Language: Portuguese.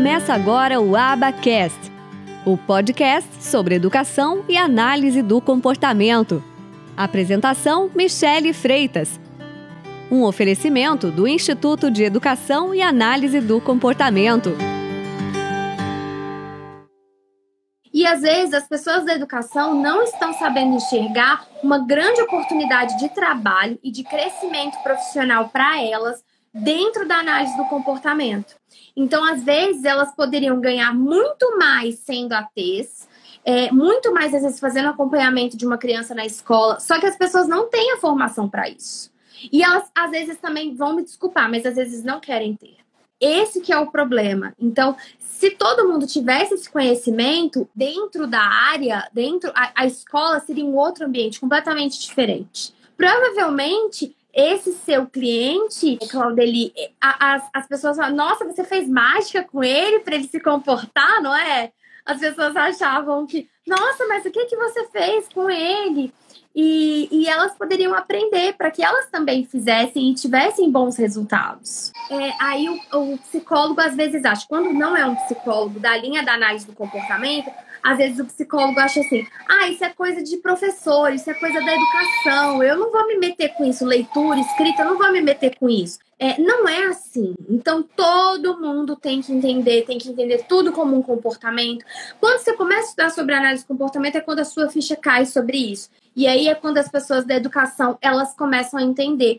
Começa agora o Abacast, o podcast sobre educação e análise do comportamento. Apresentação: Michele Freitas. Um oferecimento do Instituto de Educação e Análise do Comportamento. E às vezes as pessoas da educação não estão sabendo enxergar uma grande oportunidade de trabalho e de crescimento profissional para elas dentro da análise do comportamento. Então, às vezes, elas poderiam ganhar muito mais sendo ATs, é, muito mais, às vezes, fazendo acompanhamento de uma criança na escola, só que as pessoas não têm a formação para isso. E elas, às vezes, também vão me desculpar, mas às vezes não querem ter. Esse que é o problema. Então, se todo mundo tivesse esse conhecimento dentro da área, dentro a, a escola seria um outro ambiente completamente diferente. Provavelmente esse seu cliente, Claudeli, as, as pessoas falam, nossa, você fez mágica com ele para ele se comportar, não é? As pessoas achavam que, nossa, mas o que, que você fez com ele? E, e elas poderiam aprender para que elas também fizessem e tivessem bons resultados. É, aí o, o psicólogo às vezes acha, quando não é um psicólogo da linha da análise do comportamento, às vezes o psicólogo acha assim: ah, isso é coisa de professor, isso é coisa da educação, eu não vou me meter com isso, leitura, escrita, eu não vou me meter com isso. É, não é assim. Então todo mundo tem que entender, tem que entender tudo como um comportamento. Quando você começa a estudar sobre análise de comportamento, é quando a sua ficha cai sobre isso. E aí é quando as pessoas da educação elas começam a entender